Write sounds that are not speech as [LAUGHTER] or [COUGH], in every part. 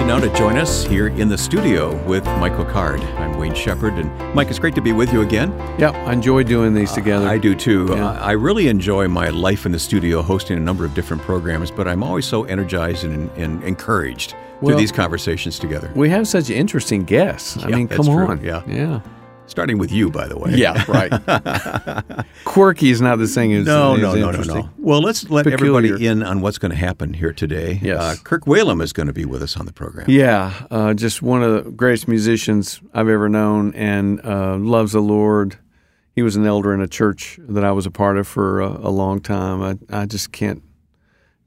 you now to join us here in the studio with Michael Card. I'm Wayne Shepherd, and Mike, it's great to be with you again. Yeah, I enjoy doing these together. Uh, I do too. Yeah. Uh, I really enjoy my life in the studio, hosting a number of different programs, but I'm always so energized and, and encouraged well, through these conversations together. We have such interesting guests. I mean, come on. True. Yeah. Yeah. Starting with you, by the way. Yeah, right. [LAUGHS] Quirky is not the same as no, no, no, no, no. Well, let's let Peculiar. everybody in on what's going to happen here today. Yes. Uh, Kirk Whalum is going to be with us on the program. Yeah, uh, just one of the greatest musicians I've ever known, and uh, loves the Lord. He was an elder in a church that I was a part of for a, a long time. I, I just can't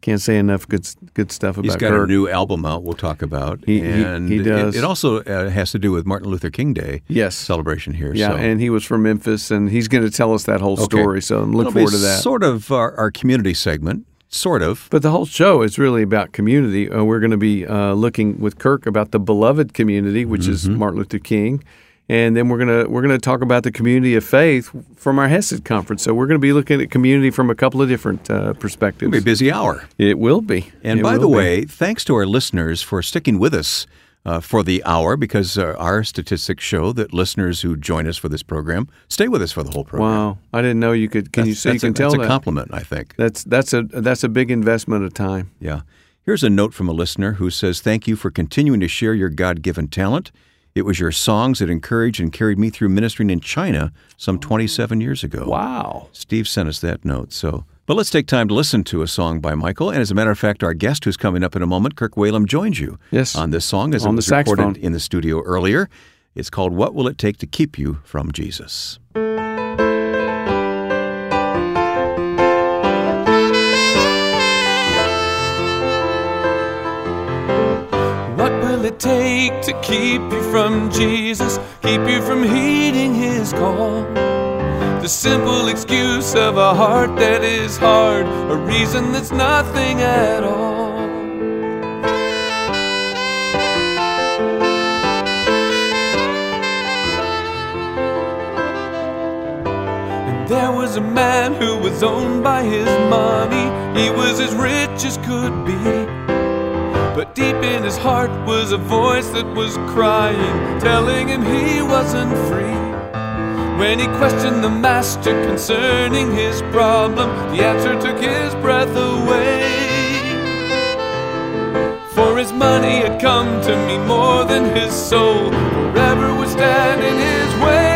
can't say enough good good stuff about He's got Kirk. a new album out. We'll talk about. He, and he, he does. It, it also uh, has to do with Martin Luther King Day. Yes. celebration here. Yeah, so. and he was from Memphis, and he's going to tell us that whole okay. story. So I'm looking forward to that. Sort of our, our, community segment. Sort of. But the whole show is really about community. Uh, we're going to be uh, looking with Kirk about the beloved community, which mm-hmm. is Martin Luther King and then we're gonna we're gonna talk about the community of faith from our Hesed conference. So we're gonna be looking at community from a couple of different uh, perspectives. It'll be a busy hour. It will be. And it by the be. way, thanks to our listeners for sticking with us. Uh, for the hour, because uh, our statistics show that listeners who join us for this program stay with us for the whole program. Wow, I didn't know you could. Can that's, you say you can a, tell that's that? a compliment, I think. That's that's a that's a big investment of time. Yeah. Here's a note from a listener who says, "Thank you for continuing to share your God-given talent." It was your songs that encouraged and carried me through ministering in China some 27 years ago. Wow. Steve sent us that note. So, but let's take time to listen to a song by Michael. And as a matter of fact, our guest who's coming up in a moment, Kirk Whalum, joins you yes. on this song as on it was recorded in the studio earlier. It's called What Will It Take to Keep You from Jesus? Take to keep you from Jesus, keep you from heeding His call? The simple excuse of a heart that is hard, a reason that's nothing at all. And there was a man who was owned by his money, he was as rich as could be. But deep in his heart was a voice that was crying, telling him he wasn't free. When he questioned the master concerning his problem, the answer took his breath away. For his money had come to mean more than his soul, forever would stand in his way.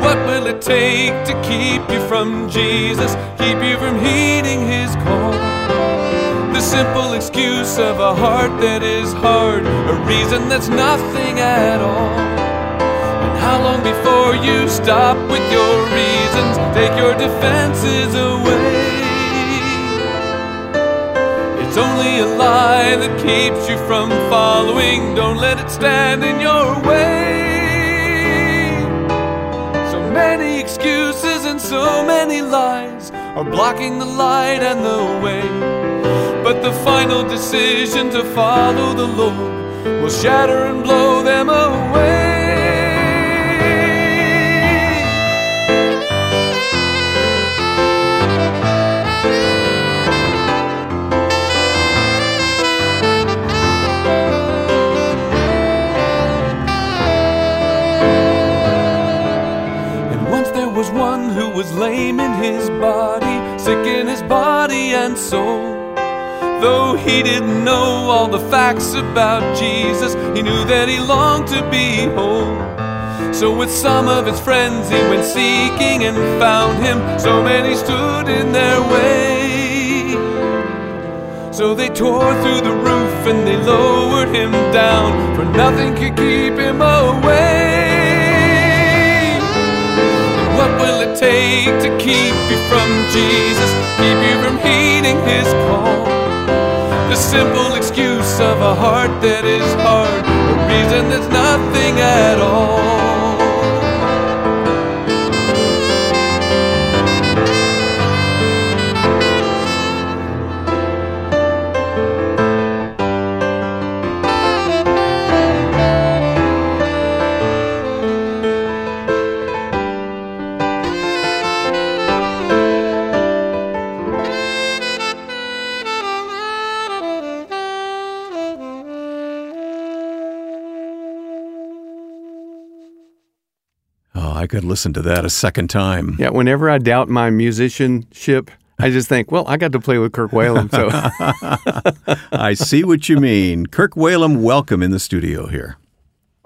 What will it take to keep you from Jesus, keep you from heeding his call? The simple excuse of a heart that is hard, a reason that's nothing at all. And how long before you stop with your reasons, take your defenses away? It's only a lie that keeps you from following, don't let it stand in your way. So many excuses and so many lies are blocking the light and the way. But the final decision to follow the Lord will shatter and blow them away. And once there was one who was lame in his body, sick in his body and soul. Though he didn't know all the facts about Jesus, he knew that he longed to be whole. So, with some of his friends, he went seeking and found him. So many stood in their way. So they tore through the roof and they lowered him down, for nothing could keep him away. What will it take to keep you from Jesus, keep you from heeding his call? Simple excuse of a heart that is hard, a reason that's nothing at all. I could listen to that a second time. Yeah, whenever I doubt my musicianship, I just think, well, I got to play with Kirk Whalum. So [LAUGHS] I see what you mean. Kirk Whalum, welcome in the studio here.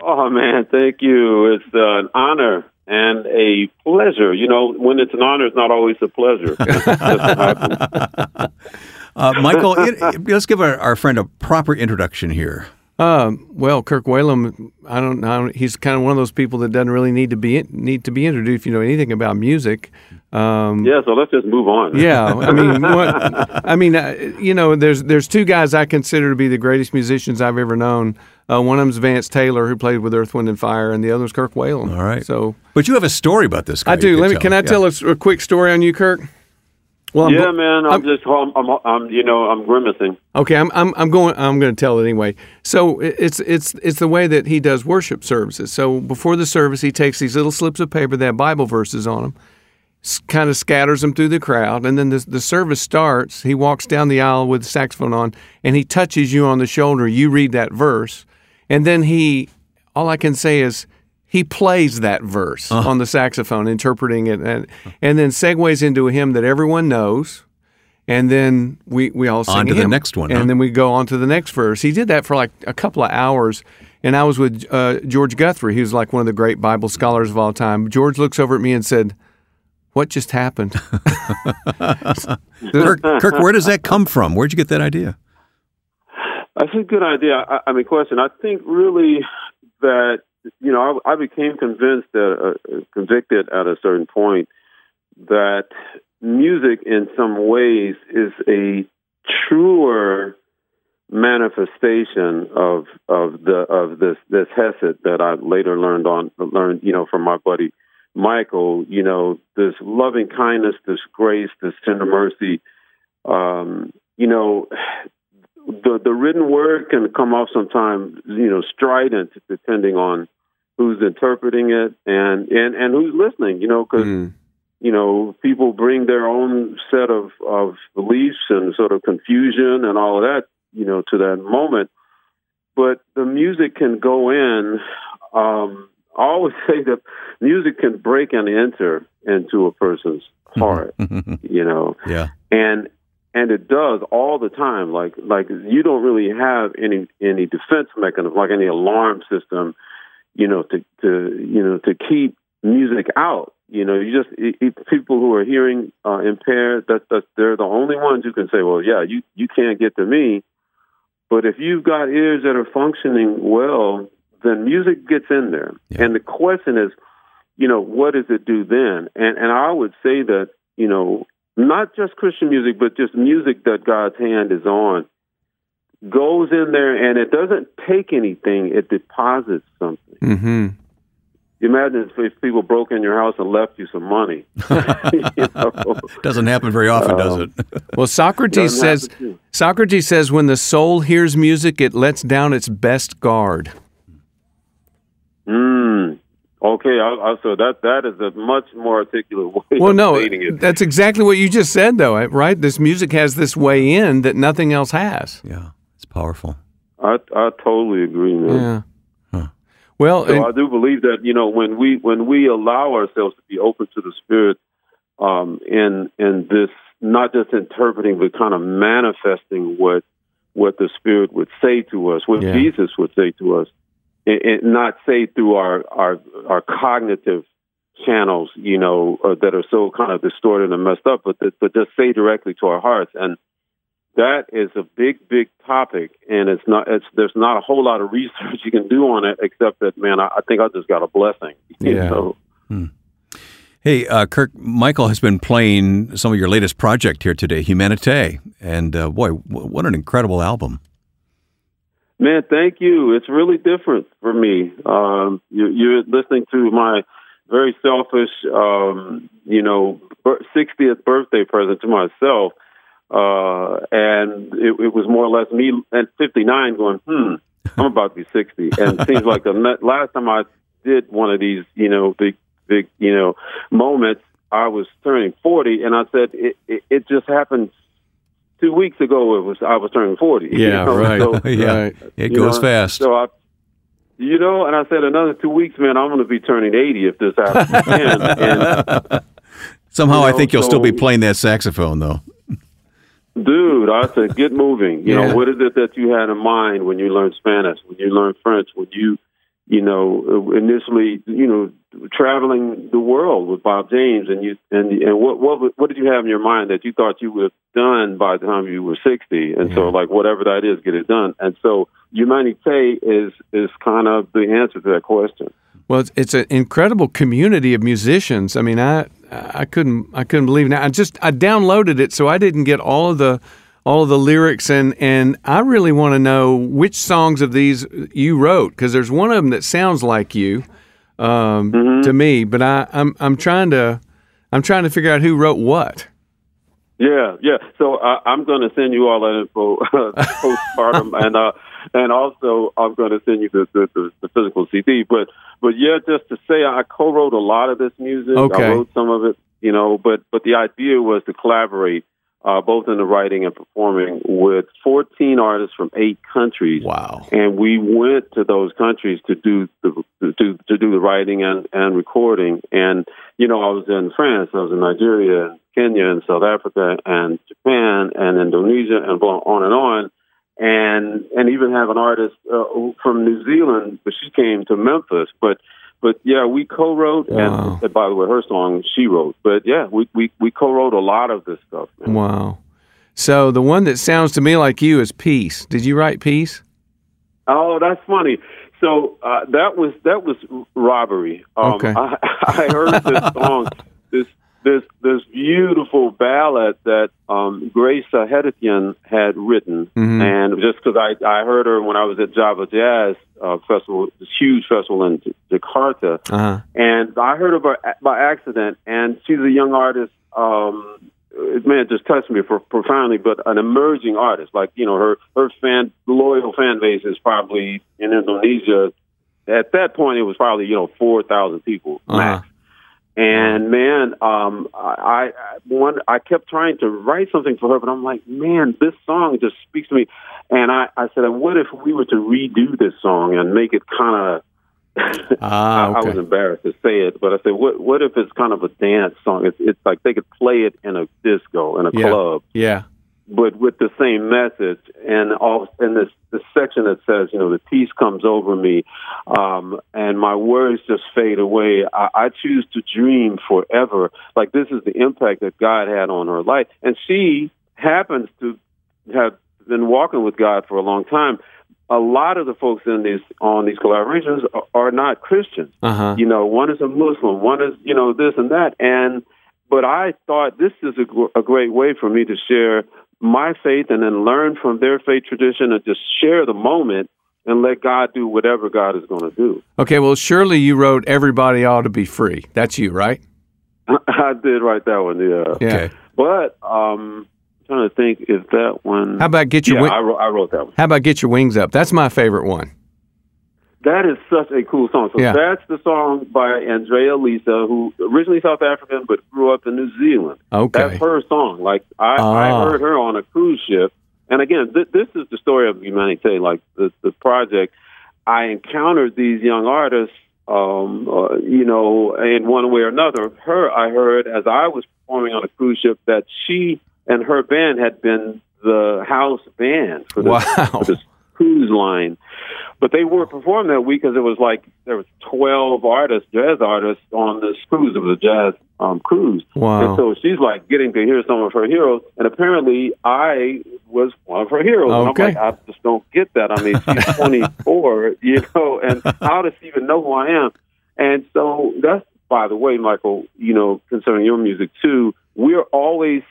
Oh, man, thank you. It's uh, an honor and a pleasure. You know, when it's an honor, it's not always a pleasure. [LAUGHS] [LAUGHS] uh, Michael, it, let's give our, our friend a proper introduction here. Um, well, Kirk Whalum, I don't know. He's kind of one of those people that doesn't really need to be need to be introduced if you know anything about music. Um, yeah, so let's just move on. yeah, I mean, [LAUGHS] what, I mean, uh, you know, there's there's two guys I consider to be the greatest musicians I've ever known. Uh, one of them's Vance Taylor, who played with Earth, Wind, and Fire, and the other is Kirk Whalum. All right. So, but you have a story about this guy. I do. Let me. Tell. Can I yeah. tell a, a quick story on you, Kirk? Well, yeah, I'm, man. I'm, I'm just, I'm, I'm, I'm, you know, I'm grimacing. Okay, I'm, I'm, I'm going. I'm going to tell it anyway. So it's, it's, it's the way that he does worship services. So before the service, he takes these little slips of paper that have Bible verses on them, kind of scatters them through the crowd, and then the, the service starts. He walks down the aisle with the saxophone on, and he touches you on the shoulder. You read that verse, and then he. All I can say is he plays that verse uh-huh. on the saxophone, interpreting it, and and then segues into a hymn that everyone knows, and then we we all sing on to the next one, and huh? then we go on to the next verse. He did that for like a couple of hours, and I was with uh, George Guthrie, who's like one of the great Bible scholars of all time. George looks over at me and said. What just happened? [LAUGHS] Kirk, Kirk, where does that come from? Where'd you get that idea? That's a good idea. I, I mean, question. I think really that you know, I, I became convinced that, uh, convicted at a certain point that music, in some ways, is a truer manifestation of of the of this this hesed that I later learned on learned you know from my buddy Michael. You know, this loving kindness, this grace, this tender mercy. Um, you know, the the written word can come off sometimes, you know, strident depending on who's interpreting it and and and who's listening. You know, because mm. you know people bring their own set of of beliefs and sort of confusion and all of that. You know, to that moment, but the music can go in. Um, I always [LAUGHS] say that music can break and enter into a person's heart. [LAUGHS] you know, yeah, and and it does all the time. Like like you don't really have any any defense mechanism, like any alarm system, you know, to to you know to keep music out. You know, you just it, it, people who are hearing uh, impaired. That that they're the only ones who can say, well, yeah, you you can't get to me. But if you've got ears that are functioning well, then music gets in there. Yeah. And the question is, you know, what does it do then? And and I would say that you know not just Christian music, but just music that God's hand is on, goes in there and it doesn't take anything, it deposits something. Mm-hmm. Imagine if people broke in your house and left you some money. you [LAUGHS] know? [LAUGHS] [LAUGHS] Doesn't happen very often, um, does it? well, Socrates says Socrates says when the soul hears music, it lets down its best guard. Mm, Okay, I, I, so that that is a much more articulate way. Well, no, it. that's exactly what you just said, though, right? This music has this way in that nothing else has. Yeah, it's powerful. I I totally agree, man. Yeah. Huh. Well, so and, I do believe that you know when we when we allow ourselves to be open to the Spirit, um, in in this not just interpreting but kind of manifesting what what the Spirit would say to us, what Yeah. Jesus would say to us and, and not say through our our our cognitive channels, you know, uh, that are so kind of distorted and messed up, but but just say directly to our hearts, and that is a big big topic, and it's not it's there's not a whole lot of research you can do on it except that man, I, I think I just got a blessing. [LAUGHS] Yeah. know? Hey, uh, Kirk, Michael has been playing some of your latest project here today, Humanite. And uh, boy, w- what an incredible album. Man, thank you. It's really different for me. Um, you, you're listening to my very selfish, um, you know, 60th birthday present to myself. Uh, and it, it, was more or less me at 59 going, hmm, I'm [LAUGHS] about to be 60. And it seems like the last time I did one of these, you know, big, big, you know, moments, I was turning 40, and I said it, it, it just happened two weeks ago. It was I was turning 40. [LAUGHS] Yeah, you know? right. So, [LAUGHS] yeah, right. it goes know, fast. So I, you know, and I said another two weeks, man, I'm going to be turning 80 if this happens again. and, Somehow, you know, I think you'll so, still be playing that saxophone, though. Dude, I said, get moving. You yeah. know, what is it that you had in mind when you learned Spanish, when you learned French, when you, you know, initially, you know, traveling the world with Bob James, and you, and and what what what did you have in your mind that you thought you would have done by the time you were sixty? And yeah. so, like whatever that is, get it done. And so, Humanite is is kind of the answer to that question. Well, it's, it's an incredible community of musicians. I mean, I I couldn't I couldn't believe it. Now I just I downloaded it, so I didn't get all of the all of the lyrics, and and I really want to know which songs of these you wrote because there's one of them that sounds like you um, mm-hmm. to me, but I I'm I'm trying to I'm trying to figure out who wrote what. Yeah, yeah. So uh, I'm going to send you all that info [LAUGHS] postpartum, [LAUGHS] and uh, and also I'm going to send you the, the, the, the, physical CD. But but yeah, just to say, I co-wrote a lot of this music. Okay. I wrote some of it, you know. But but the idea was to collaborate, uh, both in the writing and performing, with 14 artists from eight countries. Wow! And we went to those countries to do the to to do the writing and and recording. And you know, I was in France, I was in Nigeria, Kenya and South Africa and Japan and Indonesia and on and on. And and even have an artist uh, from New Zealand, but she came to Memphis. But but yeah, we co-wrote, wow. and by the way, her song she wrote. But yeah, we we, we co-wrote a lot of this stuff. Man. Wow. So the one that sounds to me like you is Peace. Did you write Peace? Oh, that's funny. So uh, that was that was robbery. Um, okay. I, [LAUGHS] I heard this song, [LAUGHS] this this beautiful ballad that um, Grace Hedetian had written, mm-hmm. and just because I, I heard her when I was at Java Jazz uh, Festival, this huge festival in Jakarta, uh-huh. and I heard of her by accident, and she's a young artist. Um, man, it just touched me for, profoundly. But an emerging artist, like you know, her her fan loyal fan base is probably in Indonesia. At that point, it was probably you know four thousand people uh-huh. max. And man, um, I, I one I kept trying to write something for her, but I'm like, man, this song just speaks to me. And I, I said, what if we were to redo this song and make it kind of [LAUGHS] Ah, okay. I, I, was embarrassed to say it, but I said, "What? What if it's kind of a dance song? It's, it's like they could play it in a disco in a yeah. club, yeah, but with the same message." And all in this the section that says, you know, the peace comes over me, um, and my words just fade away. I, I choose to dream forever. Like this is the impact that God had on her life, and she happens to have been walking with God for a long time. A lot of the folks in these on these collaborations are, are not Christians. Uh-huh. You know, one is a Muslim, one is you know this and that, and but I thought this is a, a great way for me to share my faith and then learn from their faith tradition and just share the moment and let God do whatever God is going to do. Okay, well, surely you wrote Everybody Ought to Be Free. That's you, right? [LAUGHS] I did write that one, yeah. Yeah. Okay. But um, I'm trying to think if that one. How about Get Your yeah, Wings? I, wrote, I wrote that one. How about Get Your Wings Up? That's my favorite one. That is such a cool song. So yeah. that's the song by Andrea Lisa, who originally South African but grew up in New Zealand. Okay, that's her song. Like I, I Ah. heard her on a cruise ship, and again, th- this is the story of Humanity. Like the the project, I encountered these young artists, um, uh, you know, in one way or another. Her, I heard as I was performing on a cruise ship that she and her band had been the house band for this, Wow. for this cruise line. But they weren't performing that week because it was like there was twelve artists, jazz artists on this cruise. It was a jazz um, cruise, Wow. and so she's like getting to hear some of her heroes. And apparently, I was one of her heroes. Okay. And I'm like, I just don't get that. I mean, [LAUGHS] she's 24, you know, and how does she even know who I am? And so that's by the way, Michael, you know, concerning your music too, we're always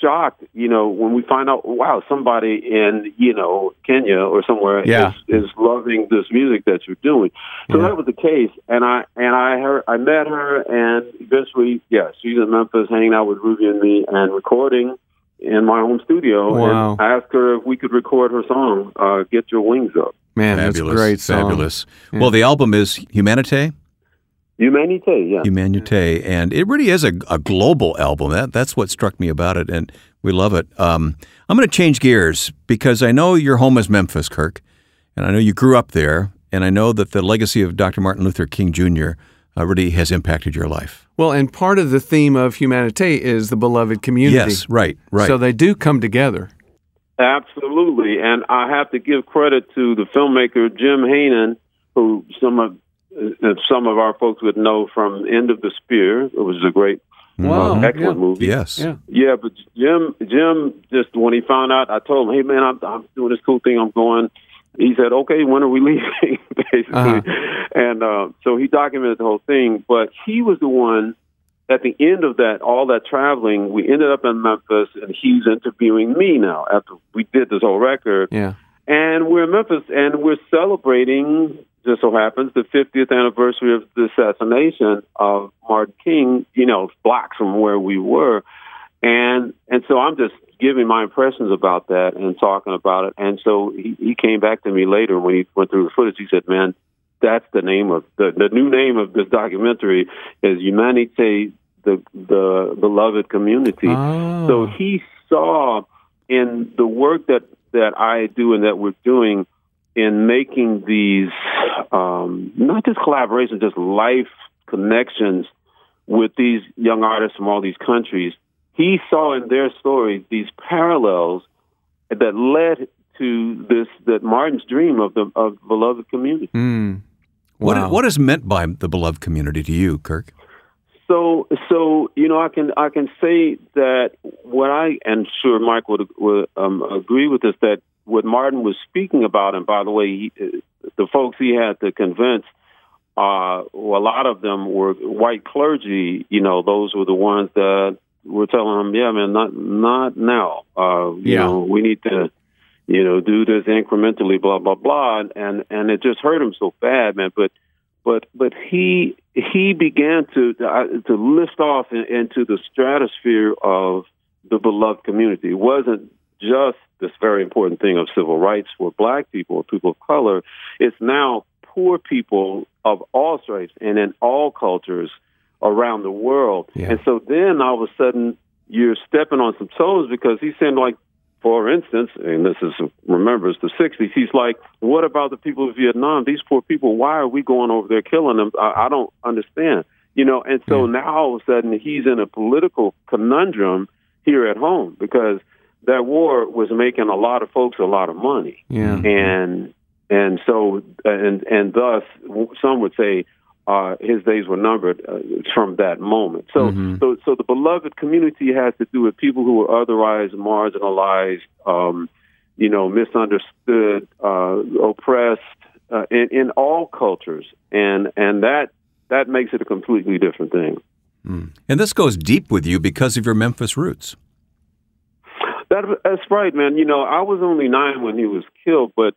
shocked, you know, when we find out, wow, somebody in, you know, Kenya or somewhere Yeah. is, is loving this music that you're doing. So Yeah. that was the case, and I and I heard, I met her, and eventually, yeah, she's in Memphis, hanging out with Ruby and me, and recording in my home studio. Wow. And I asked her if we could record her song, uh, "Get Your Wings Up." Man, Fabulous. that's a great song. Fabulous. Well, the album is Humanite, Humanité, yeah. Humanite, and it really is a, a global album. That that's what struck me about it, and we love it. Um, I'm going to change gears because I know your home is Memphis, Kirk, and I know you grew up there, and I know that the legacy of Dr. Martin Luther King Jr. Uh, really has impacted your life. Well, and part of the theme of Humanité is the beloved community. Yes, right, right. So they do come together. Absolutely, and I have to give credit to the filmmaker Jim Hanon, who some of uh, some of our folks would know from End of the Spear. It was a great, Wow, uh, excellent yeah. movie. yes. Yeah. Yeah, but Jim, Jim, just when he found out, I told him, "Hey, man, I'm, I'm doing this cool thing. I'm going." He said, "Okay, when are we [LAUGHS] leaving?" [LAUGHS] Basically, Uh-huh. and uh, so he documented the whole thing. But he was the one at the end of that, all that traveling. We ended up in Memphis, and he's interviewing me now after we did this whole record. Yeah. And we're in Memphis, and we're celebrating. Just so happens the 50th anniversary of the assassination of Martin King. You know, blocks from where we were, and and so I'm just giving my impressions about that and talking about it. And so he, he came back to me later when he went through the footage. He said, "Man, that's the name of the the new name of this documentary is Humanité, the the beloved community." Oh. So he saw in the work that that I do and that we're doing in making these um, not just collaborations, just life connections with these young artists from all these countries. He saw in their stories these parallels that led to this that Martin's dream of the of beloved community. Mm. What, what is meant by the beloved community to you, Kirk? So, so you know, I can I can say that what I and sure Mike would would um, agree with is that what Martin was speaking about, and by the way, he, the folks he had to convince, uh, well, a lot of them were white clergy. You know, those were the ones that were telling him, "Yeah, man, not not now. Uh, you Yeah. know, we need to." You know, do this incrementally, blah blah blah, and and it just hurt him so bad, man. But but but he he began to uh, to lift off in, into the stratosphere of the beloved community. It wasn't just this very important thing of civil rights for black people or people of color. It's now poor people of all stripes and in all cultures around the world. Yeah. And so then all of a sudden you're stepping on some toes because he's saying like for instance, and this is remember it's the '60s. He's like, "What about the people of Vietnam? These poor people. Why are we going over there killing them? I, I don't understand." You know, and so now all of a sudden he's in a political conundrum here at home because that war was making a lot of folks a lot of money, Yeah. and and so and and thus some would say uh, his days were numbered uh, from that moment. So, Mhm. so, so the beloved community has to do with people who were otherwise marginalized, um, you know, misunderstood, uh, oppressed uh, in, in all cultures, and and that that makes it a completely different thing. And this goes deep with you because of your Memphis roots. That, that's right, man. You know, I was only nine when he was killed, but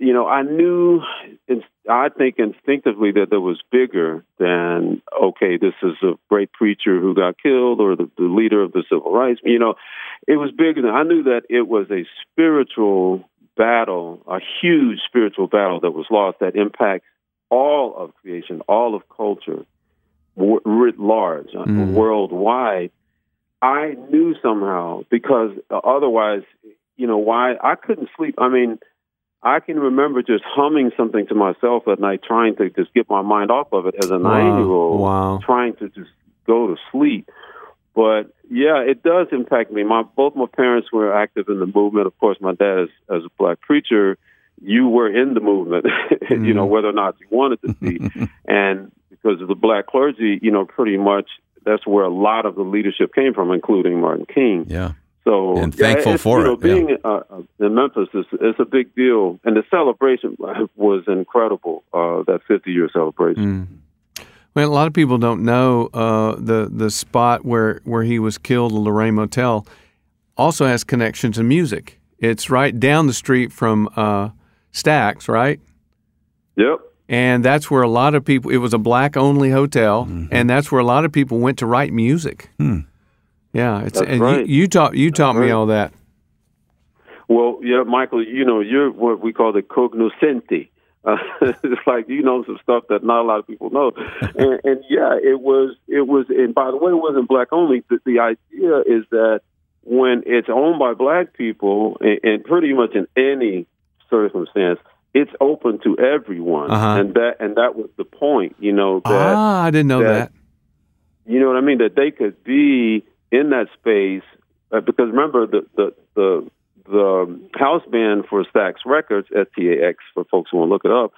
you know, I knew, I think instinctively that there was bigger than okay, this is a great preacher who got killed or the, the leader of the civil rights. You know, it was bigger than I knew that it was a spiritual battle, a huge spiritual battle that was lost that impacts all of creation, all of culture, writ large, Mm. worldwide. I knew somehow because uh, otherwise, you know, why I couldn't sleep. I mean, I can remember just humming something to myself at night, trying to just get my mind off of it as a Wow. nine-year-old, Wow. trying to just go to sleep. But yeah, it does impact me. My both my parents were active in the movement. Of course, my dad, is as a black preacher, you were in the movement. [LAUGHS] you know, whether or not you wanted to be, [LAUGHS] and because of the black clergy, you know, pretty much that's where a lot of the leadership came from, including Martin King. Yeah. So And yeah, thankful it's, for you know, it. Being uh, uh, in Memphis is is a big deal, and the celebration was incredible. Uh, that 50 year celebration. Mm. Well, a lot of people don't know uh, the the spot where where he was killed, the Lorraine Motel, also has connection to music. It's right down the street from uh, Stax, right? Yep. And that's where a lot of people. It was a black only hotel, and that's where a lot of people went to write music. Yeah, it's That's and right. you, you taught you taught me right. all that. Well, yeah, Michael, you know, you're what we call the cognoscenti. Uh, [LAUGHS] it's like you know some stuff that not a lot of people know, [LAUGHS] and, and yeah, it was it was. And by the way, it wasn't black only. The, the idea is that when it's owned by black people, and, and pretty much in any circumstance, it's open to everyone, Uh-huh. and that and that was the point. You know that ah, I didn't know that. that- you know what I mean? That they could be in that space uh, because remember the the the the house band for Stax Records, STAX for folks who want to look it up,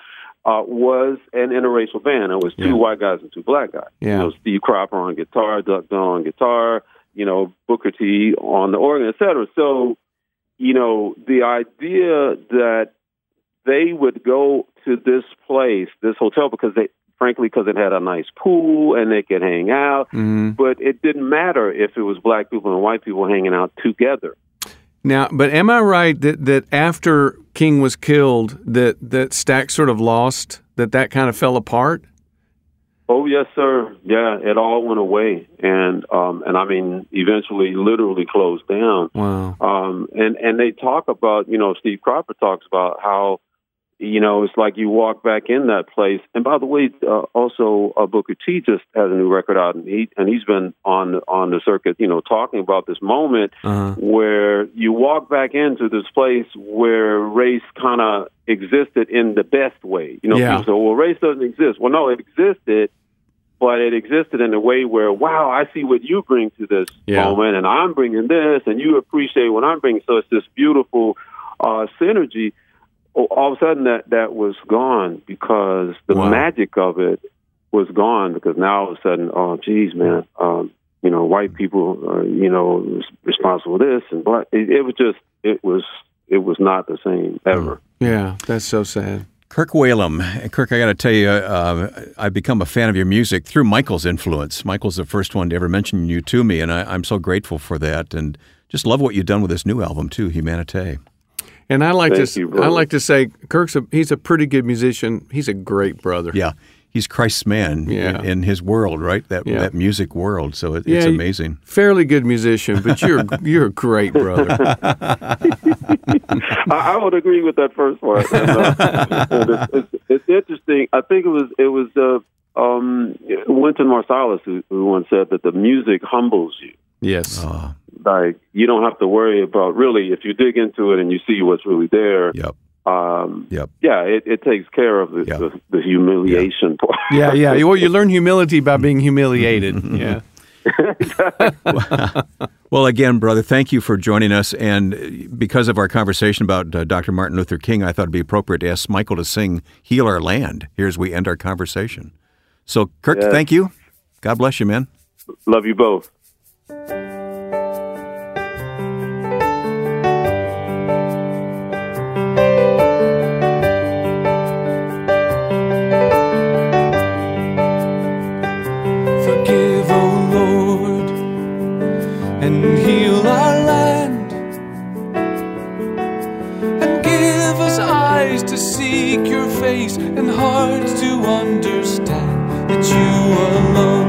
uh, was an interracial band. It was two Yeah. white guys and two black guys. Yeah. You know, Steve Cropper on guitar, Duck Dunn on guitar, you know, Booker T on the organ, et cetera. So, you know, the idea that they would go to this place, this hotel, because they, frankly, because it had a nice pool and they could hang out. Mhm. But it didn't matter if it was black people and white people hanging out together. Now, but am I right that, that after King was killed, that that Stax sort of lost, that that kind of fell apart? Oh yes, sir. Yeah, it all went away, and um, and I mean, eventually, literally closed down. Wow. Um, and and they talk about, you know, Steve Cropper talks about how, you know, it's like you walk back in that place. And by the way, uh, also uh, Booker T just has a new record out, and he and he's been on on the circuit, you know, talking about this moment Uh-huh. where you walk back into this place where race kind of existed in the best way. You know, Yeah. people say, "Well, race doesn't exist." Well, no, it existed, but it existed in a way where, wow, I see what you bring to this Yeah. moment, and I'm bringing this, and you appreciate what I'm bringing. So it's this beautiful uh, synergy. Oh, All of a sudden, that that was gone because the Wow. magic of it was gone. Because now all of a sudden, oh, geez, man, um, you know, white people, are, you know, responsible for this, and black. It, it was just, it was, it was not the same ever. Yeah, that's so sad. Kirk Whalum. Kirk, I got to tell you, uh, I've become a fan of your music through Michael's influence. Michael's the first one to ever mention you to me, and I, I'm so grateful for that. And just love what you've done with this new album too, Humanite. And I like Thank to you, I like to say Kirk's a, he's a pretty good musician. He's a great brother. Yeah, he's Christ's man Yeah. in, in his world, right? That Yeah. that music world. So it, Yeah, it's amazing. Fairly good musician, but you're [LAUGHS] you're a great brother. [LAUGHS] I, I would agree with that first part. And, uh, it's, it's, it's interesting. I think it was it was uh, um, Wynton Marsalis who, who once said that the music humbles you. Yes. Oh, Like you don't have to worry about really if you dig into it and you see what's really there. yep. Um, Yep. Yeah, it, it takes care of the, Yeah. the, the humiliation part. Yeah, yeah. Well, you [LAUGHS] learn humility by being humiliated. [LAUGHS] Yeah. [LAUGHS] Well, again, brother, thank you for joining us. And uh, because of our conversation about uh, Dr. Martin Luther King, I thought it'd be appropriate to ask Michael to sing "Heal Our Land" here as we end our conversation. So, Kirk, Yes. thank you. God bless you, man. Love you both. Face and hearts to understand that you alone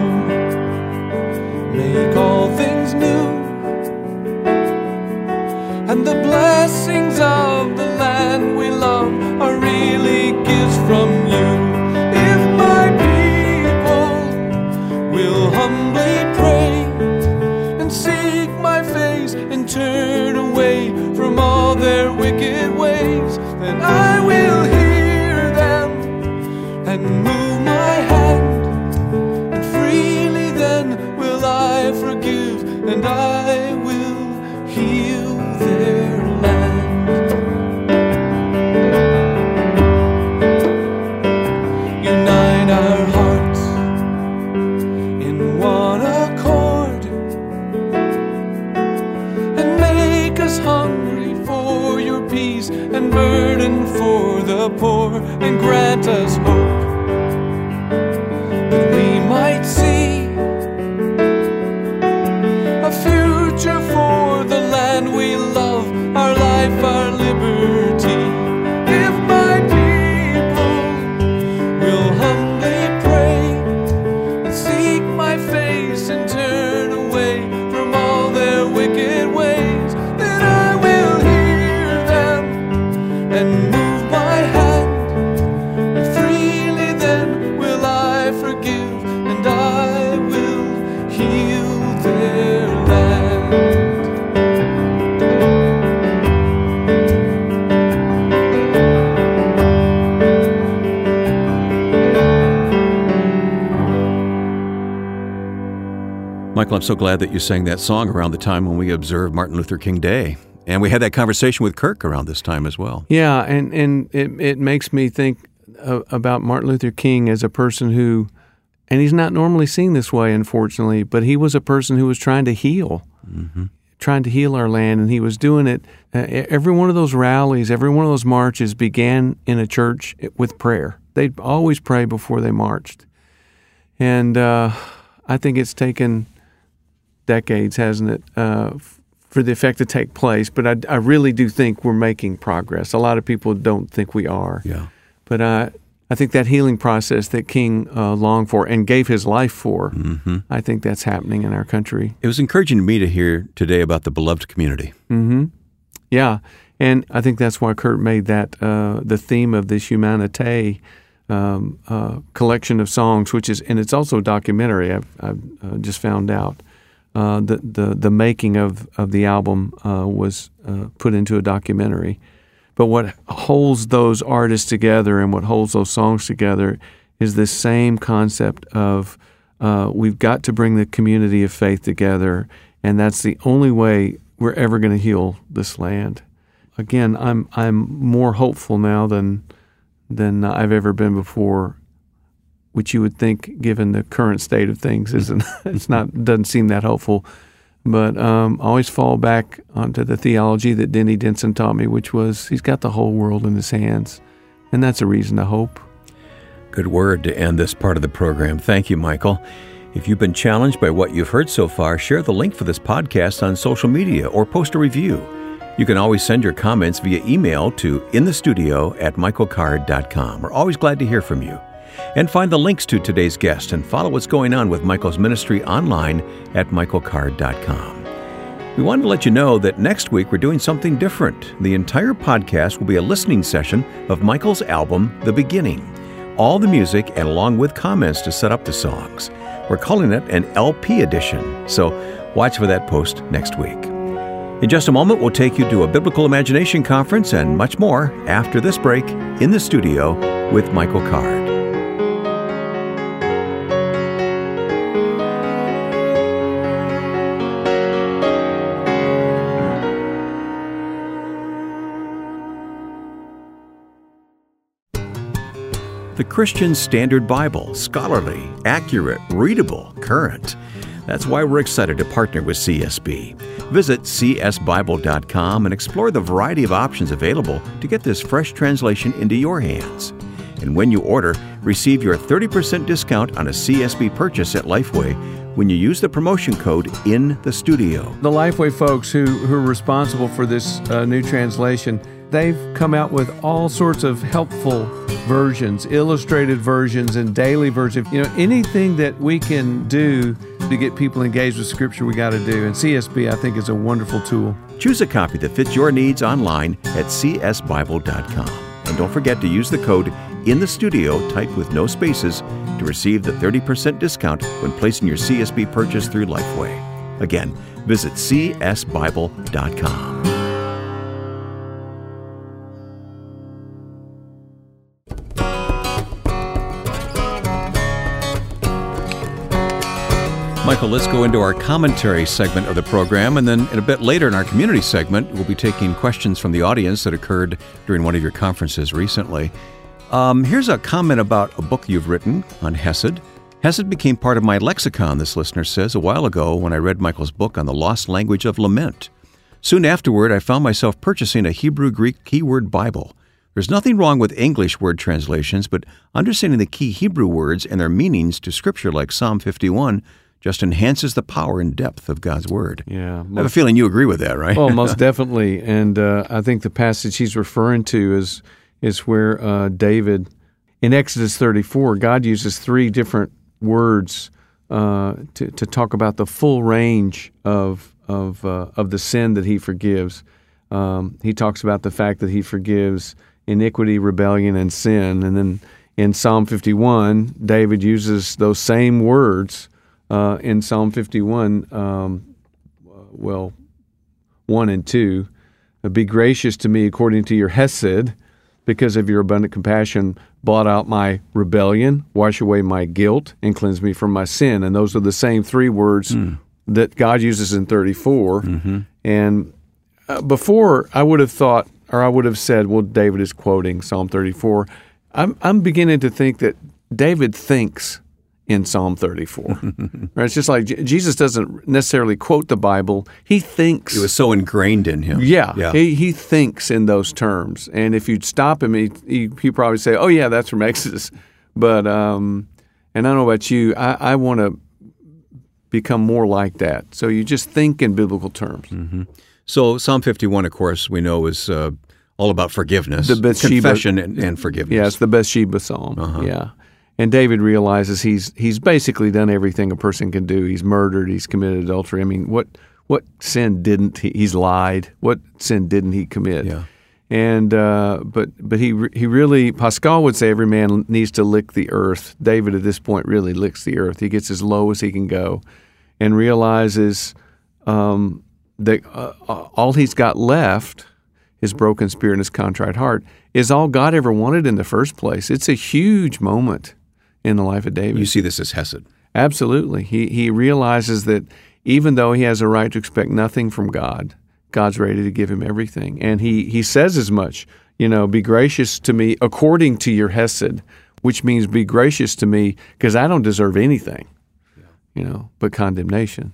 Michael, I'm so glad that you sang that song around the time when we observed Martin Luther King Day. And we had that conversation with Kirk around this time as well. Yeah, and, and it, it makes me think about Martin Luther King as a person who, and he's not normally seen this way, unfortunately, but he was a person who was trying to heal, mm-hmm. trying to heal our land, and he was doing it. Uh, every one of those rallies, every one of those marches began in a church with prayer. They'd always pray before they marched. And uh, I think it's taken decades, hasn't it, uh, for the effect to take place. But I, I, really do think we're making progress. A lot of people don't think we are. Yeah. But I, I think that healing process that King uh, longed for and gave his life for, mm-hmm. I think that's happening in our country. It was encouraging to me to hear today about the beloved community. Mm-hmm. Yeah. And I think that's why Kurt made that uh, the theme of this Humanite um, uh, collection of songs, which is, and it's also a documentary. I've, I've uh, just found out uh, the, the the making of of the album uh, was uh, put into a documentary. But what holds those artists together and what holds those songs together is this same concept of uh, we've got to bring the community of faith together, and that's the only way we're ever going to heal this land. Again, I'm I'm more hopeful now than than I've ever been before which you would think, given the current state of things, isn't [LAUGHS] it's not doesn't seem that hopeful. But um, I always fall back onto the theology that Denny Denson taught me, which was he's got the whole world in his hands, and that's a reason to hope. Good word to end this part of the program. Thank you, Michael. If you've been challenged by what you've heard so far, share the link for this podcast on social media or post a review. You can always send your comments via email to inthestudio at michaelcard.com. We're always glad to hear from you. And find the links to today's guest and follow what's going on with Michael's ministry online at michaelcard.com. We wanted to let you know that next week we're doing something different. The entire podcast will be a listening session of Michael's album, The Beginning. All the music and along with comments to set up the songs. We're calling it an LP edition, so watch for that post next week. In just a moment, we'll take you to a Biblical Imagination Conference and much more after this break in the studio with Michael Card. The Christian Standard Bible, scholarly, accurate, readable, current. That's why we're excited to partner with CSB. Visit csbible.com and explore the variety of options available to get this fresh translation into your hands. And when you order, receive your 30% discount on a CSB purchase at Lifeway when you use the promotion code in the studio. The Lifeway folks who, who are responsible for this uh, new translation they've come out with all sorts of helpful versions, illustrated versions, and daily versions. You know, anything that we can do to get people engaged with Scripture, we got to do. And CSB, I think, is a wonderful tool. Choose a copy that fits your needs online at csbible.com. And don't forget to use the code in the studio, typed with no spaces, to receive the 30% discount when placing your CSB purchase through Lifeway. Again, visit csbible.com. Michael, let's go into our commentary segment of the program, and then in a bit later in our community segment, we'll be taking questions from the audience that occurred during one of your conferences recently. Um, here's a comment about a book you've written on Hesed. Hesed became part of my lexicon, this listener says, a while ago when I read Michael's book on the lost language of lament. Soon afterward, I found myself purchasing a Hebrew Greek keyword Bible. There's nothing wrong with English word translations, but understanding the key Hebrew words and their meanings to scripture like Psalm 51 just enhances the power and depth of God's Word. Yeah. I have a feeling you agree with that, right? oh, most [LAUGHS] definitely. And uh, I think the passage he's referring to is, is where uh, David, in Exodus 34, God uses three different words uh, to, to talk about the full range of, of, uh, of the sin that he forgives. Um, he talks about the fact that he forgives iniquity, rebellion, and sin. And then in Psalm 51, David uses those same words uh, in Psalm 51, um, well, 1 and 2. Uh, Be gracious to me according to your Hesed, because of your abundant compassion, blot out my rebellion, wash away my guilt, and cleanse me from my sin. And those are the same three words mm. that God uses in 34. And uh, before, I would have thought, or I would have said, well, David is quoting Psalm 34. I'm, I'm beginning to think that David thinks in Psalm 34. [LAUGHS] right? It's just like Jesus doesn't necessarily quote the Bible, he thinks. It was so ingrained in him. Yeah, Yeah. He, he thinks in those terms, and if you'd stop him, he he he'd probably say, "Oh yeah, that's from Exodus." But um, and I don't know about you, I, I want to become more like that. So you just think in biblical terms. So Psalm 51, of course, we know is uh, all about forgiveness, The Bathsheba- confession, and, and forgiveness. Yeah, it's the Bathsheba psalm. Uh-huh. Yeah, and David realizes he's he's basically done everything a person can do. He's murdered. He's committed adultery. I mean, what what sin didn't he? He's lied. What sin didn't he commit? Yeah. And uh, but but he he really Pascal would say every man needs to lick the earth. David at this point really licks the earth. He gets as low as he can go, and realizes um, that uh, all he's got left, his broken spirit and his contrite heart, is all God ever wanted in the first place. It's a huge moment in the life of David. You see this as Hesed. Absolutely. He he realizes that even though he has a right to expect nothing from God, God's ready to give him everything. And he he says as much, you know, be gracious to me according to your hesed, which means be gracious to me because I don't deserve anything. You know, but condemnation.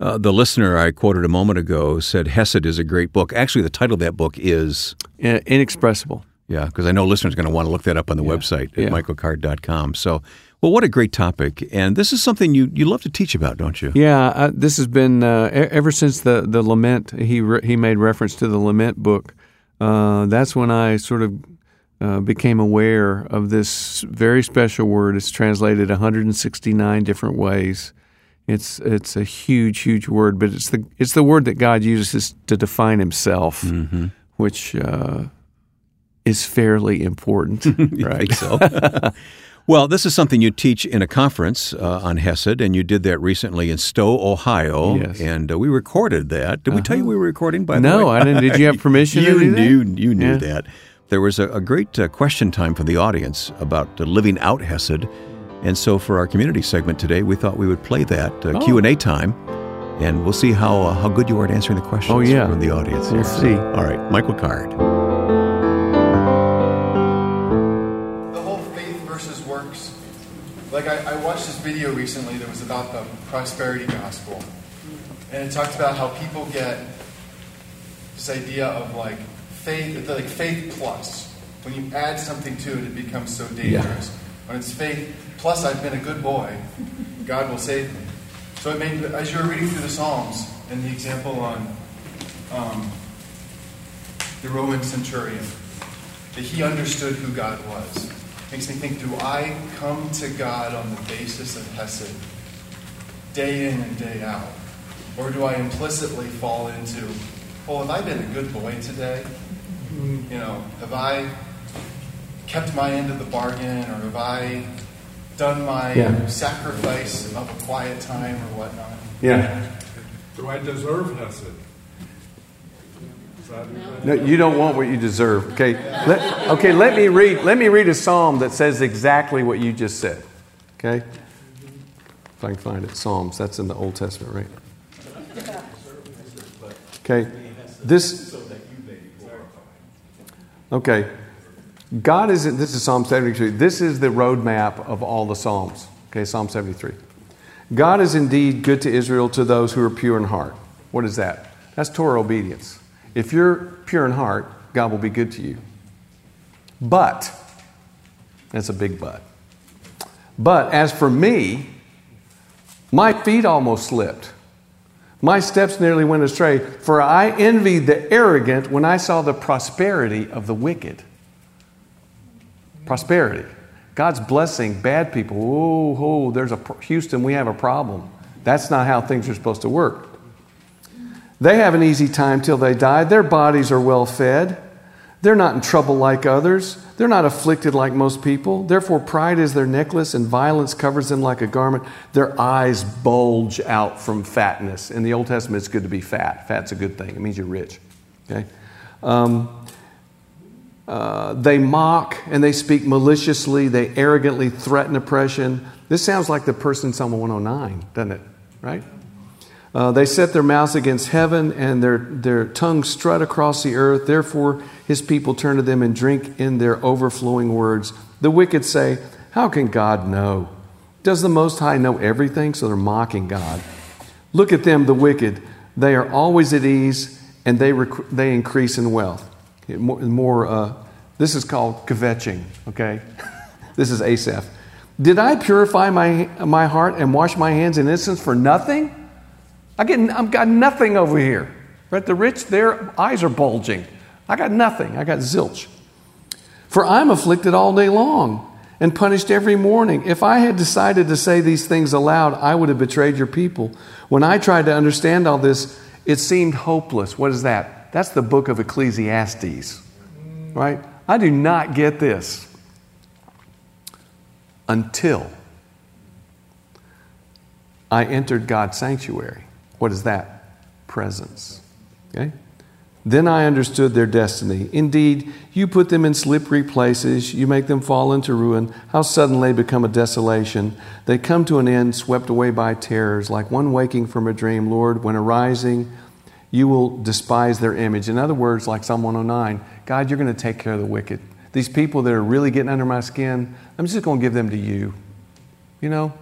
Uh, the listener I quoted a moment ago said Hesed is a great book. Actually, the title of that book is, Inexpressible. Yeah, because I know listeners are going to want to look that up on the website at yeah. michaelcard.com. So, well, what a great topic. And this is something you, you love to teach about, don't you? Yeah, I, this has been uh, ever since the the lament. He re- he made reference to the lament book. Uh, that's when I sort of uh, became aware of this very special word. It's translated 169 different ways. It's it's a huge huge word, but it's the it's the word that God uses to define Himself, which uh, is fairly important, [LAUGHS] right? so. [LAUGHS] well, this is something you teach in a conference uh, on Hesed, and you did that recently in Stow, Ohio. Yes. Uh-huh. And uh, we recorded that. Did we tell you we were recording, by the No, way? I didn't. Did you have [LAUGHS] permission you knew, You knew Yeah. that. There was a, a great uh, question time from the audience about uh, living out Hesed. And so for our community segment today, we thought we would play that uh, Oh. Q&A time. And we'll see how uh, how good you are at answering the questions Oh, yeah. from the audience. We'll here. see. All right, Michael Card. Like I, I watched this video recently that was about the prosperity gospel, and it talked about how people get this idea of like faith, like faith plus. When you add something to it, it becomes so dangerous. When it's faith plus, I've been a good boy, God will save me. So it made as you were reading through the Psalms and the example on um, the Roman centurion that he understood who God was. Makes me think, do I come to God on the basis of Hesed day in and day out? Or do I implicitly fall into, well, have I been a good boy today? Mm-hmm. You know, have I kept my end of the bargain or have I done my Yeah. sacrifice of a quiet time or whatnot? Yeah. Do I deserve Hesed? No, you don't want what you deserve. Okay. Let, okay. Let me read. Let me read a psalm that says exactly what you just said. Okay. If I can find it, Psalms. That's in the Old Testament, right? Okay. This. Okay. God is. This is Psalm seventy-three. This is the roadmap of all the Psalms. Okay, Psalm seventy-three. God is indeed good to Israel to those who are pure in heart. What is that? That's Torah obedience. If you're pure in heart, God will be good to you. But, that's a big but. But as for me, my feet almost slipped. My steps nearly went astray, for I envied the arrogant when I saw the prosperity of the wicked. Prosperity. God's blessing bad people. Oh, oh, there's a Houston, we have a problem. That's not how things are supposed to work. They have an easy time till they die. Their bodies are well fed. They're not in trouble like others. They're not afflicted like most people. Therefore, pride is their necklace and violence covers them like a garment. Their eyes bulge out from fatness. In the Old Testament, it's good to be fat. Fat's a good thing, it means you're rich. Okay? Um, uh, they mock and they speak maliciously. They arrogantly threaten oppression. This sounds like the person Psalm 109, doesn't it? Right? Uh, they set their mouths against heaven and their, their tongues strut across the earth. Therefore, his people turn to them and drink in their overflowing words. The wicked say, How can God know? Does the Most High know everything? So they're mocking God. Look at them, the wicked. They are always at ease and they, rec- they increase in wealth. More, more uh, this is called kvetching, okay? [LAUGHS] this is Asaph. Did I purify my, my heart and wash my hands in innocence for nothing? I get, I've got nothing over here. Right? The rich, their eyes are bulging. I got nothing. I got zilch. For I'm afflicted all day long and punished every morning. If I had decided to say these things aloud, I would have betrayed your people. When I tried to understand all this, it seemed hopeless. What is that? That's the book of Ecclesiastes, right? I do not get this until I entered God's sanctuary. What is that? Presence. Okay? Then I understood their destiny. Indeed, you put them in slippery places. You make them fall into ruin. How suddenly they become a desolation. They come to an end, swept away by terrors, like one waking from a dream. Lord, when arising, you will despise their image. In other words, like Psalm 109, God, you're going to take care of the wicked. These people that are really getting under my skin, I'm just going to give them to you. You know?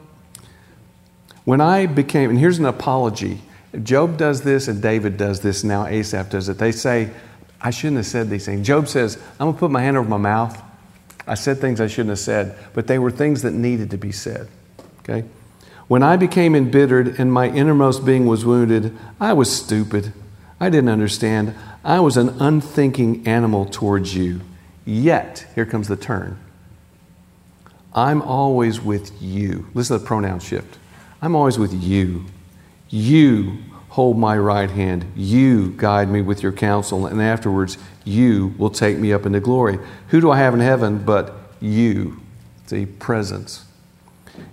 When I became, and here's an apology Job does this and David does this, now Asaph does it. They say, I shouldn't have said these things. Job says, I'm going to put my hand over my mouth. I said things I shouldn't have said, but they were things that needed to be said. Okay? When I became embittered and my innermost being was wounded, I was stupid. I didn't understand. I was an unthinking animal towards you. Yet, here comes the turn. I'm always with you. Listen to the pronoun shift. I'm always with you. You hold my right hand. You guide me with your counsel, and afterwards you will take me up into glory. Who do I have in heaven but you? The presence.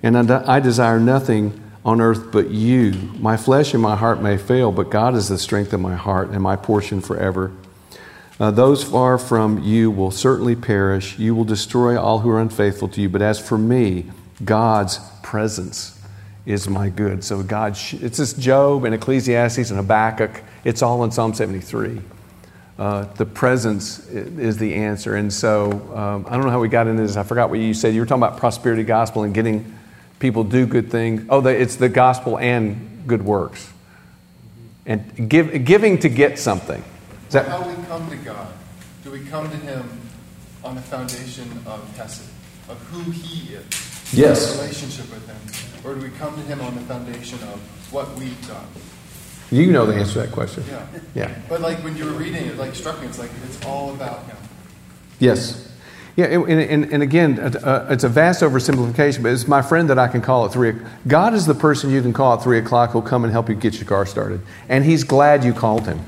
And I desire nothing on earth but you. My flesh and my heart may fail, but God is the strength of my heart and my portion forever. Uh, those far from you will certainly perish. You will destroy all who are unfaithful to you. But as for me, God's presence is my good. So God, it's this Job and Ecclesiastes and Habakkuk. It's all in Psalm 73. Uh, the presence is the answer. And so um, I don't know how we got into this. I forgot what you said. You were talking about prosperity gospel and getting people do good things. Oh, the, it's the gospel and good works. And give, giving to get something. Is that how we come to God? Do we come to Him on the foundation of Hesed, of who He is? Yes. Relationship with Him or do we come to Him on the foundation of what we've done? You know the answer to that question. Yeah. Yeah. But like when you were reading it, like struck me, it's like it's all about Him. Yes. Yeah, and, and, and again, uh, it's a vast oversimplification, but it's my friend that I can call at 3 God is the person you can call at 3 o'clock who'll come and help you get your car started. And He's glad you called Him.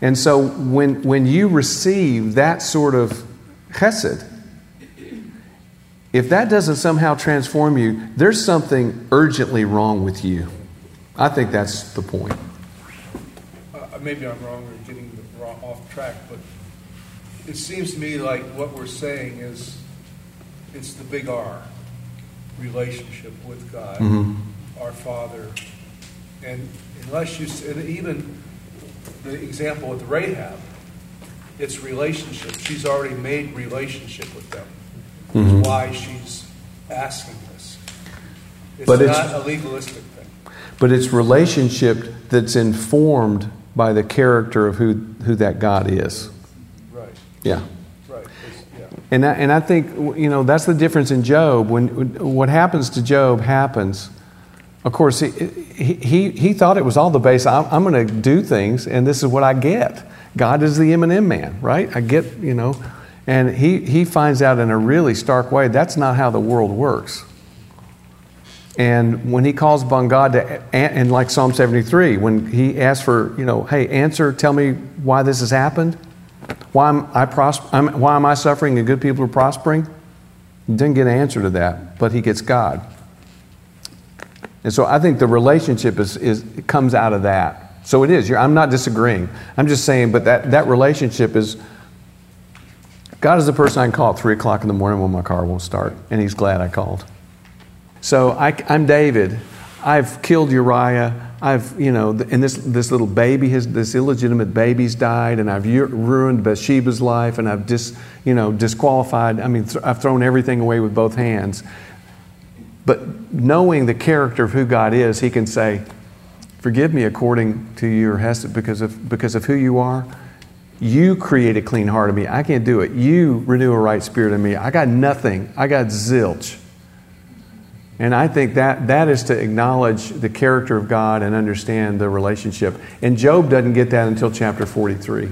And so when, when you receive that sort of chesed, if that doesn't somehow transform you, there's something urgently wrong with you. I think that's the point. Uh, maybe I'm wrong or getting wrong, off track, but it seems to me like what we're saying is it's the big R relationship with God, mm-hmm. our Father. And unless you, and even the example with Rahab, it's relationship. She's already made relationship with them mm-hmm. why she's asking this. It's but not it's, a legalistic thing. But it's relationship that's informed by the character of who, who that God is. Right. Yeah. Right. yeah. And I, and I think you know that's the difference in Job. When what happens to Job happens. Of course, he, he, he thought it was all the base. I'm, I'm going to do things, and this is what I get. God is the M&M man, right? I get, you know, and he, he finds out in a really stark way that's not how the world works. And when he calls upon God to, and like Psalm 73, when he asks for, you know, hey, answer, tell me why this has happened. Why am I, pros- why am I suffering and good people are prospering? He didn't get an answer to that, but he gets God. And so I think the relationship is, is comes out of that. So it is. I'm not disagreeing. I'm just saying, but that, that relationship is God is the person I can call at 3 o'clock in the morning when my car won't start, and He's glad I called. So I, am David. I've killed Uriah. I've, you know, and this, this little baby, has, this illegitimate baby's died, and I've ruined Bathsheba's life, and I've dis, you know, disqualified. I mean, th- I've thrown everything away with both hands. But knowing the character of who God is, He can say, Forgive me according to your hesed because of, because of who you are. You create a clean heart in me. I can't do it. You renew a right spirit in me. I got nothing. I got zilch. And I think that, that is to acknowledge the character of God and understand the relationship. And Job doesn't get that until chapter 43.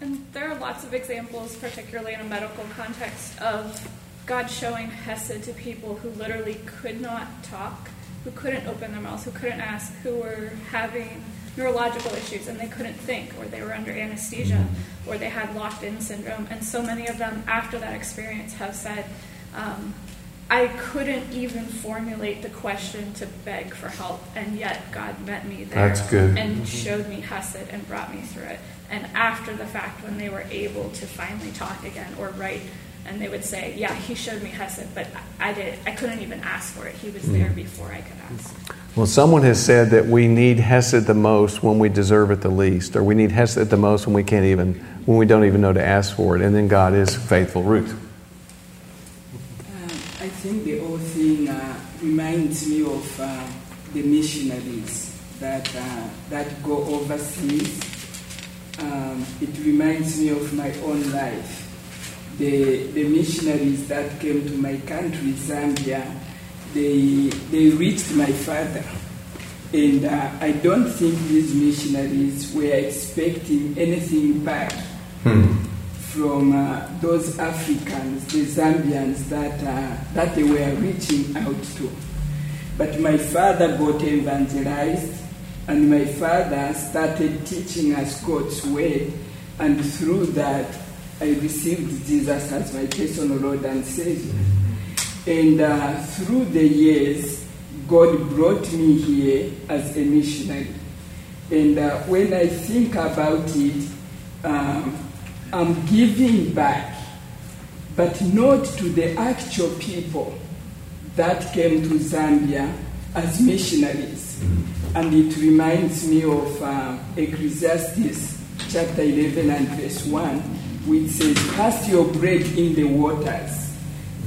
And there are lots of examples, particularly in a medical context, of God showing Hesed to people who literally could not talk, who couldn't open their mouths, who couldn't ask, who were having neurological issues and they couldn't think, or they were under anesthesia, mm-hmm. or they had locked in syndrome. And so many of them, after that experience, have said, um, I couldn't even formulate the question to beg for help, and yet God met me there That's good. and mm-hmm. showed me Hesed and brought me through it. And after the fact, when they were able to finally talk again or write, and they would say, "Yeah, he showed me Hesed, but I did. I couldn't even ask for it. He was there mm. before I could ask." Well, someone has said that we need Hesed the most when we deserve it the least, or we need Hesed the most when we can't even, when we don't even know to ask for it. And then God is faithful. Ruth. I think the whole thing uh, reminds me of uh, the missionaries that, uh, that go overseas. Um, it reminds me of my own life. The, the missionaries that came to my country, Zambia, they, they reached my father. And uh, I don't think these missionaries were expecting anything back. Hmm from uh, those Africans, the Zambians that, uh, that they were reaching out to. But my father got evangelized, and my father started teaching us God's word, and through that, I received Jesus as my personal Lord and Savior. And uh, through the years, God brought me here as a missionary. And uh, when I think about it, um, I'm giving back, but not to the actual people that came to Zambia as missionaries. Mm-hmm. And it reminds me of uh, Ecclesiastes chapter 11 and verse 1, which says, Cast your bread in the waters,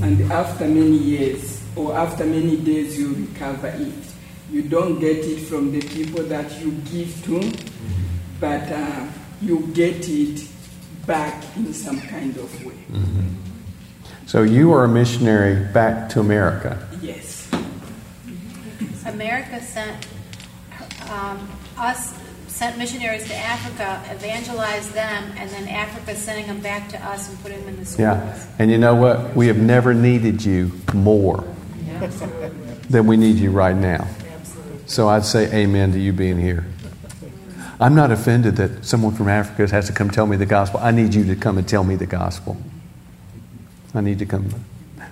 and after many years or after many days you recover it. You don't get it from the people that you give to, but uh, you get it back in some kind of way. Mm-hmm. So you are a missionary back to America. Yes. America sent um, us sent missionaries to Africa, evangelized them, and then Africa sending them back to us and putting them in the schools. Yeah, and you know what? We have never needed you more than we need you right now. Absolutely. So I'd say amen to you being here. I'm not offended that someone from Africa has to come tell me the gospel. I need you to come and tell me the gospel. I need to come.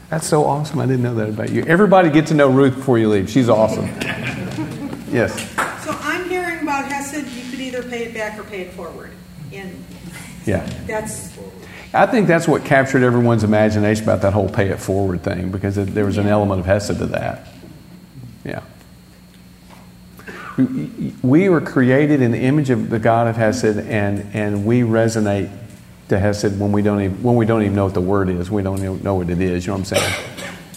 That's so awesome. I didn't know that about you. Everybody get to know Ruth before you leave. She's awesome. [LAUGHS] yes. So I'm hearing about Hesed. You could either pay it back or pay it forward. And yeah, that's. I think that's what captured everyone's imagination about that whole pay it forward thing because it, there was an element of Hesed to that. Yeah. We were created in the image of the God of Hesed, and, and we resonate to Hesed when we, don't even, when we don't even know what the word is. We don't even know what it is. You know what I'm saying?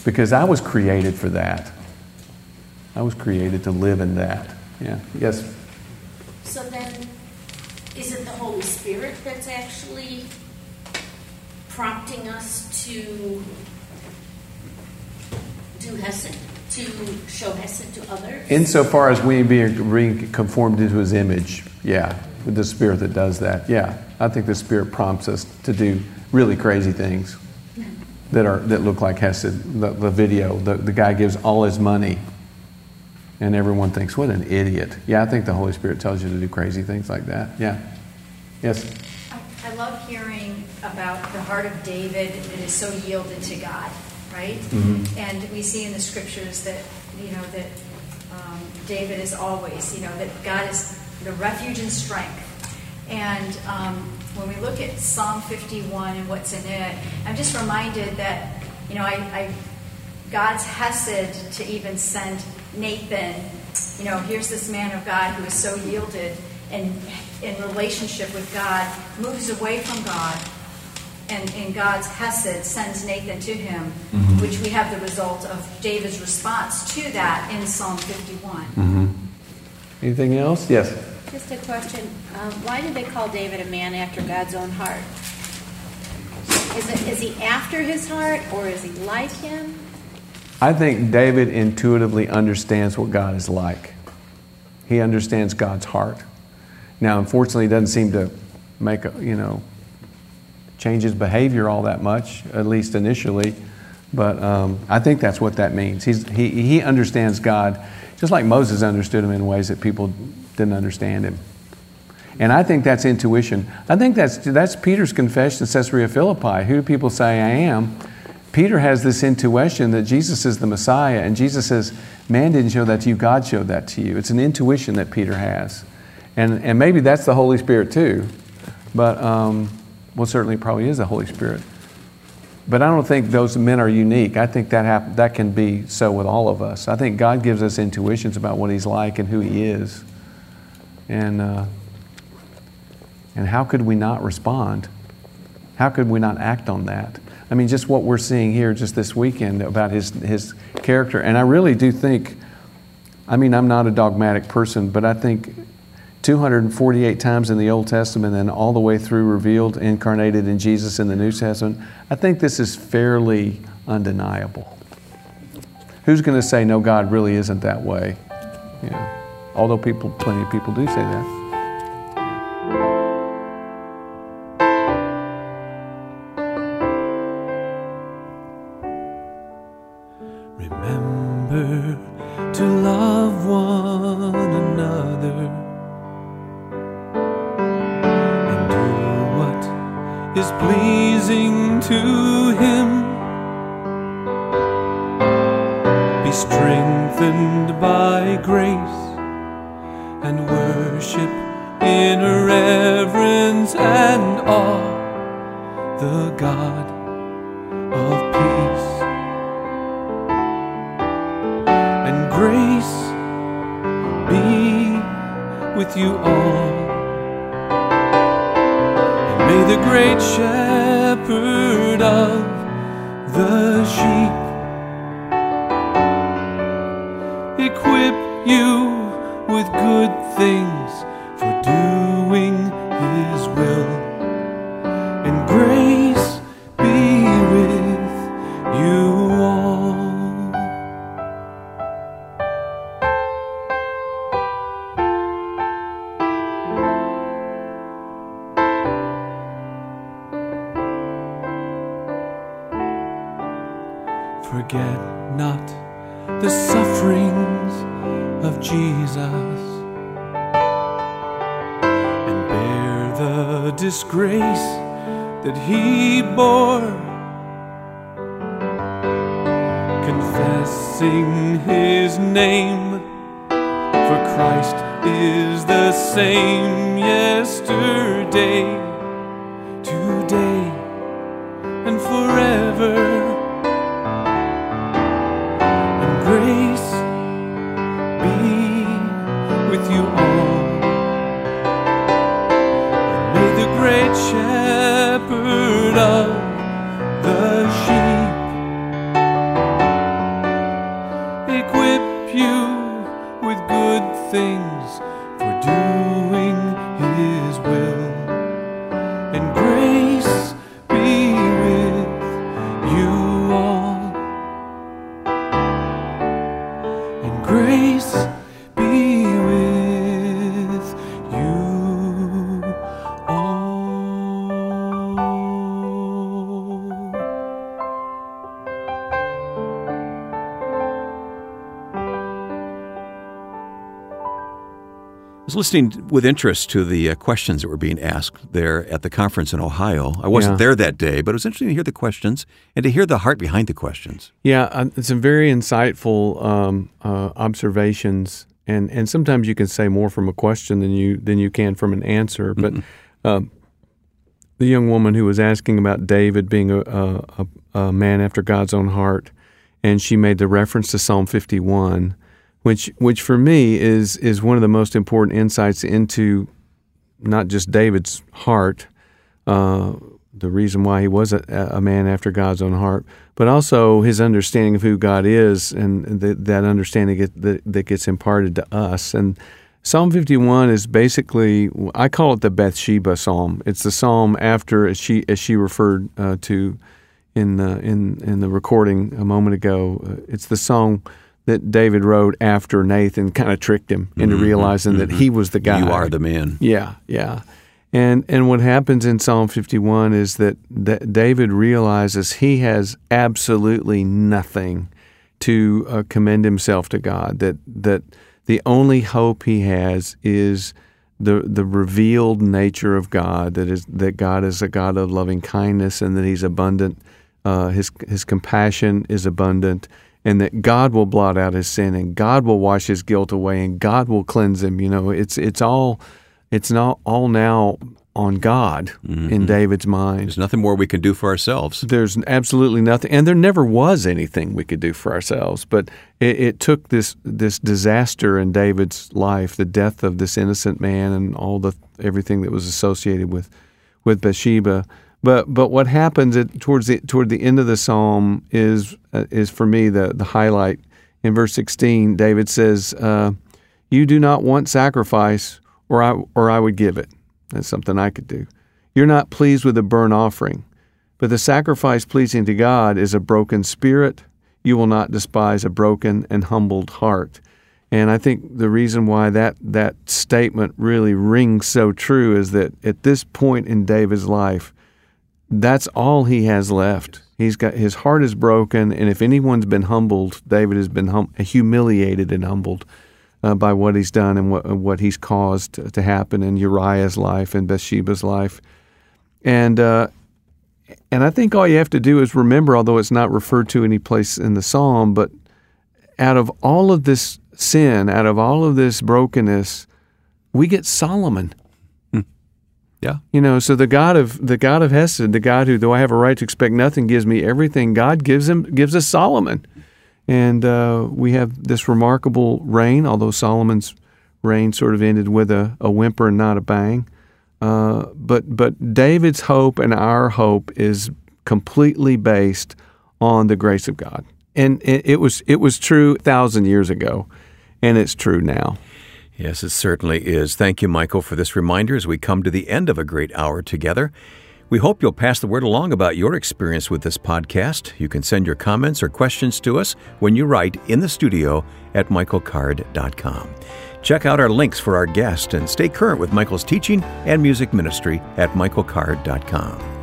Because I was created for that. I was created to live in that. Yeah. Yes? So then, is it the Holy Spirit that's actually prompting us to do Hesed? to show Hesed to others? Insofar as we being conformed into his image, yeah, with the Spirit that does that, yeah. I think the Spirit prompts us to do really crazy things that are that look like Hesed. The, the video, the, the guy gives all his money, and everyone thinks, what an idiot. Yeah, I think the Holy Spirit tells you to do crazy things like that. Yeah. Yes? I, I love hearing about the heart of David that is so yielded to God right? Mm-hmm. And we see in the scriptures that you know that um, David is always, you know, that God is the refuge and strength. And um, when we look at Psalm 51 and what's in it, I'm just reminded that you know I, I God's hesed to even send Nathan, you know, here's this man of God who is so yielded and in relationship with God, moves away from God, and in God's Hesed sends Nathan to him, mm-hmm. which we have the result of David's response to that in Psalm 51. Mm-hmm. Anything else? Yes. Just a question. Um, why did they call David a man after God's own heart? Is, it, is he after his heart or is he like him? I think David intuitively understands what God is like. He understands God's heart. Now, unfortunately, he doesn't seem to make you know, change his behavior all that much, at least initially. But um, I think that's what that means. He's, he, he understands God just like Moses understood him in ways that people didn't understand him. And I think that's intuition. I think that's, that's Peter's confession in Caesarea Philippi. Who do people say I am? Peter has this intuition that Jesus is the Messiah, and Jesus says, Man didn't show that to you, God showed that to you. It's an intuition that Peter has. And, and maybe that's the Holy Spirit too. But, um, well, certainly probably is the Holy Spirit. But I don't think those men are unique. I think that, hap- that can be so with all of us. I think God gives us intuitions about what He's like and who He is. And, uh, and how could we not respond? How could we not act on that? I mean, just what we're seeing here just this weekend about his, his character. And I really do think, I mean, I'm not a dogmatic person, but I think 248 times in the Old Testament and all the way through revealed, incarnated in Jesus in the New Testament, I think this is fairly undeniable. Who's going to say, no, God really isn't that way? Although people, plenty of people do say that. strengthened by grace and worship in reverence and awe the God of peace. And grace be with you all. And may the great shepherd of the sheep Forget was listening with interest to the uh, questions that were being asked there at the conference in Ohio. I wasn't Yeah. there that day, but it was interesting to hear the questions and to hear the heart behind the questions. Yeah, uh, it's some very insightful um, uh, observations, and, and sometimes you can say more from a question than you than you can from an answer. But um, the young woman who was asking about David being a, a, a, a man after God's own heart, and she made the reference to Psalm 51, which which for me is is one of the most important insights into not just David's heart, uh, the reason why he was a, a, man after God's own heart, but also his understanding of who God is and that understanding get, that, that gets imparted to us. And Psalm 51 is basically, I call it the Bathsheba Psalm. It's the psalm after, as she, as she referred uh, to in, the, in, in the recording a moment ago, uh, it's the song that David wrote after Nathan kind of tricked him into mm-hmm, realizing mm-hmm. that he was the guy. You are the man. Yeah, yeah. And and what happens in Psalm 51 is that, that David realizes he has absolutely nothing to uh, commend himself to God. That that the only hope he has is the the revealed nature of God. That is that God is a God of loving kindness and that He's abundant. Uh, his His compassion is abundant and that God will blot out his sin and God will wash his guilt away and God will cleanse him. You know, it's it's all it's not all now on God mm-hmm. in David's mind. There's nothing more we can do for ourselves. There's absolutely nothing, and there never was anything we could do for ourselves. But it, it, took this this disaster in David's life, the death of this innocent man, and all the everything that was associated with with Bathsheba, but but what happens at, towards the toward the end of the psalm is uh, is for me the the highlight. In verse sixteen, David says, uh, "You do not want sacrifice, or I or I would give it." That's something I could do. You're not pleased with a burnt offering, but the sacrifice pleasing to God is a broken spirit. You will not despise a broken and humbled heart. And I think the reason why that, that statement really rings so true is that at this point in David's life, that's all he has left. He's got his heart is broken, and if anyone's been humbled, David has been hum, humiliated and humbled uh, by what he's done and what what he's caused to happen in Uriah's life and Bathsheba's life, and uh, and I think all you have to do is remember, although it's not referred to any place in the psalm, but out of all of this sin, out of all of this brokenness, we get Solomon. Yeah. You know, so the God of the God of Hesed, the God who, though I have a right to expect nothing, gives me everything. God gives him gives us Solomon, and uh, we have this remarkable reign. Although Solomon's reign sort of ended with a, a whimper and not a bang, uh, but but David's hope and our hope is completely based on the grace of God, and it, it was it was true a thousand years ago, and it's true now. Yes, it certainly is. Thank you, Michael, for this reminder as we come to the end of a great hour together. We hope you'll pass the word along about your experience with this podcast. You can send your comments or questions to us when you write in the studio at michaelcard.com. Check out our links for our guest and stay current with Michael's teaching and music ministry at michaelcard.com.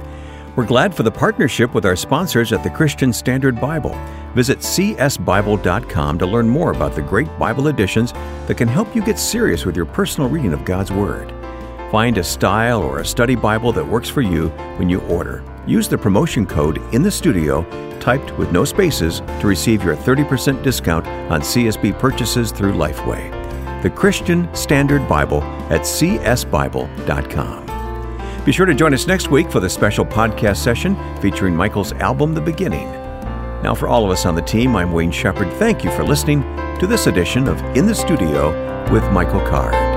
We're glad for the partnership with our sponsors at the Christian Standard Bible. Visit csbible.com to learn more about the great Bible editions that can help you get serious with your personal reading of God's Word. Find a style or a study Bible that works for you when you order. Use the promotion code in the studio, typed with no spaces, to receive your 30% discount on CSB purchases through Lifeway. The Christian Standard Bible at csbible.com. Be sure to join us next week for the special podcast session featuring Michael's album, The Beginning. Now, for all of us on the team, I'm Wayne Shepherd. Thank you for listening to this edition of In the Studio with Michael Card.